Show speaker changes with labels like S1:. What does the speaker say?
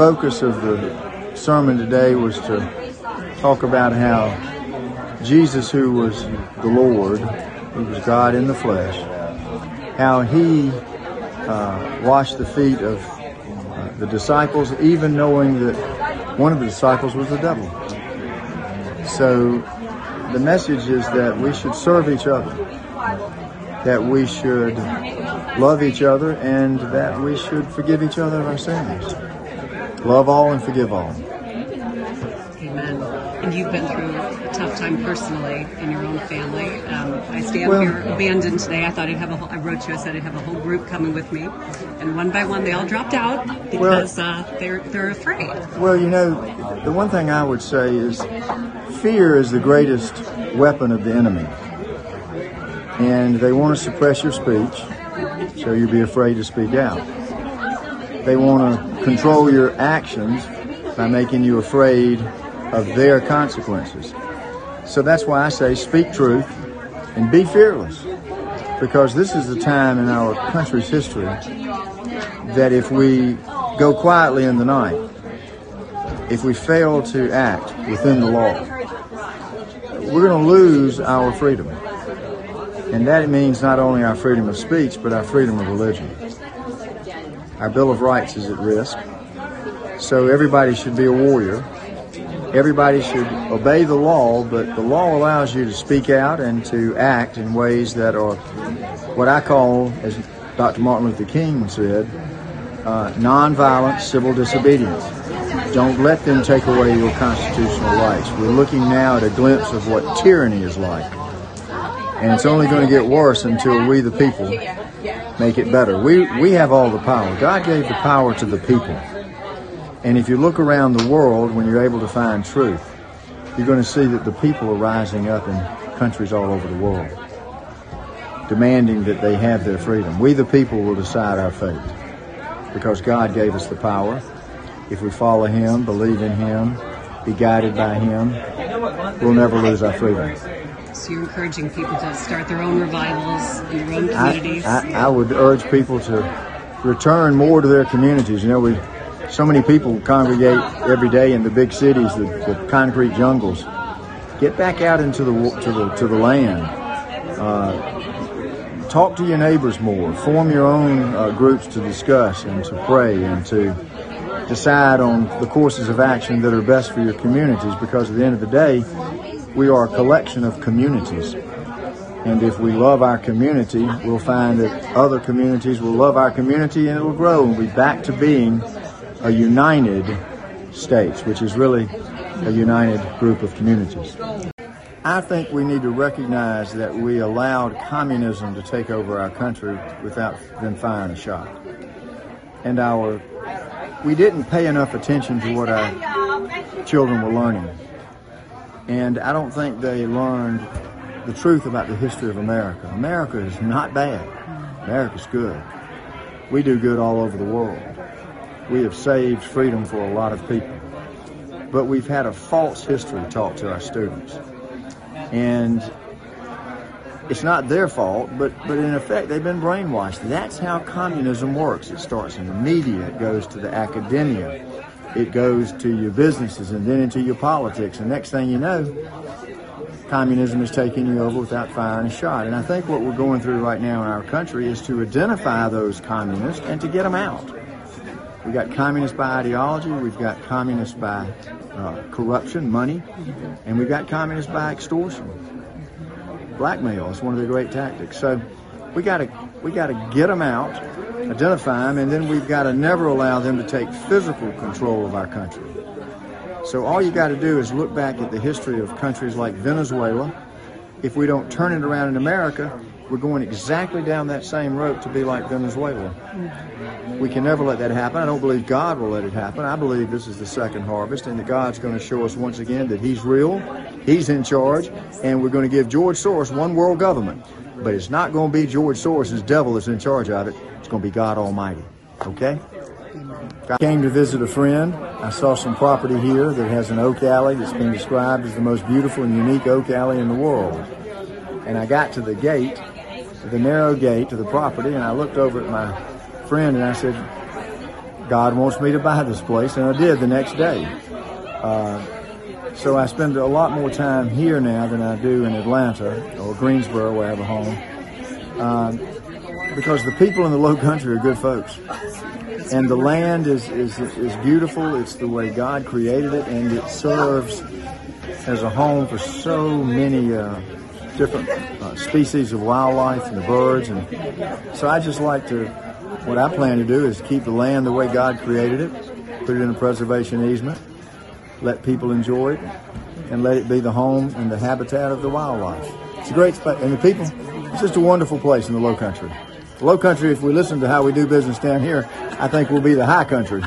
S1: focus of the sermon today was to talk about how Jesus, who was the Lord, who was God in the flesh, how he uh, washed the feet of uh, the disciples, even knowing that one of the disciples was the devil. So the message is that we should serve each other, that we should love each other, and that we should forgive each other of our sins. Love all and forgive all.
S2: Amen. And you've been through a tough time personally in your own family. Um, I stay up
S1: Well-
S2: here abandoned today. I thought I'd have a whole, I wrote you, I said I'd have a whole group coming with me. And one by one, they all dropped out because uh, they're, they're afraid.
S1: Well, you know, the one thing I would say is fear is the greatest weapon of the enemy. And they want to suppress your speech, so you'll be afraid to speak out. They want to control your actions by making you afraid of their consequences. So that's why I say speak truth and be fearless. Because this is the time in our country's history that if we go quietly in the night, if we fail to act within the law, we're going to lose our freedom. And that means not only our freedom of speech, but our freedom of religion. Our Bill of Rights is at risk. So everybody should be a warrior. Everybody should obey the law, but the law allows you to speak out and to act in ways that are what I call, as Dr. Martin Luther King said, uh, nonviolent civil disobedience. Don't let them take away your constitutional rights. We're looking now at a glimpse of what tyranny is like. And it's only going to get worse until we, the people, make it better. We, we have all the power. God gave the power to the people. And if you look around the world when you're able to find truth, you're going to see that the people are rising up in countries all over the world, demanding that they have their freedom. We, the people, will decide our fate because God gave us the power. If we follow Him, believe in Him, be guided by Him, we'll never lose our freedom.
S2: So you're encouraging people to start their own revivals in their own communities.
S1: I, I would urge people to return more to their communities. You know, we so many people congregate every day in the big cities, the, the concrete jungles. Get back out into the to the to the land. Uh, talk to your neighbors more. Form your own uh, groups to discuss and to pray and to decide on the courses of action that are best for your communities. Because at the end of the day, we are a collection of communities. And if we love our community, we'll find that other communities will love our community and it'll grow and be back to being a united states, which is really a united group of communities. I think we need to recognize that we allowed communism to take over our country without them firing a shot. And our we didn't pay enough attention to what our children were learning. And I don't think they learned the truth about the history of America. America is not bad. America's good. We do good all over the world. We have saved freedom for a lot of people. But we've had a false history taught to our students. And it's not their fault, but, but in effect, they've been brainwashed. That's how communism works. It starts in the media, it goes to the academia, it goes to your businesses, and then into your politics. And next thing you know, communism is taking you over without firing a shot. And I think what we're going through right now in our country is to identify those communists and to get them out. We've got communists by ideology, we've got communists by uh, corruption, money, and we've got communists by extortion. Blackmail is one of their great tactics. So we got to we got to get them out, identify them, and then we've got to never allow them to take physical control of our country. So all you got to do is look back at the history of countries like Venezuela. If we don't turn it around in America, we're going exactly down that same road to be like Venezuela. We can never let that happen. I don't believe God will let it happen. I believe this is the second harvest and that God's going to show us once again that He's real, He's in charge, and we're going to give George Soros one world government. But it's not going to be George Soros' devil that's in charge of it. It's going to be God Almighty. Okay? I came to visit a friend. I saw some property here that has an oak alley that's been described as the most beautiful and unique oak alley in the world. And I got to the gate, the narrow gate to the property, and I looked over at my friend and I said, God wants me to buy this place, and I did the next day. Uh, so I spend a lot more time here now than I do in Atlanta or Greensboro, where I have a home, uh, because the people in the Low Country are good folks, and the land is, is is beautiful. It's the way God created it, and it serves as a home for so many. Uh, different uh, species of wildlife and the birds and so I just like to what I plan to do is keep the land the way God created it, put it in a preservation easement, let people enjoy it, and let it be the home and the habitat of the wildlife. It's a great spot, and the people, it's just a wonderful place in the low country. The low country, if we listen to how we do business down here, I think we'll be the high country.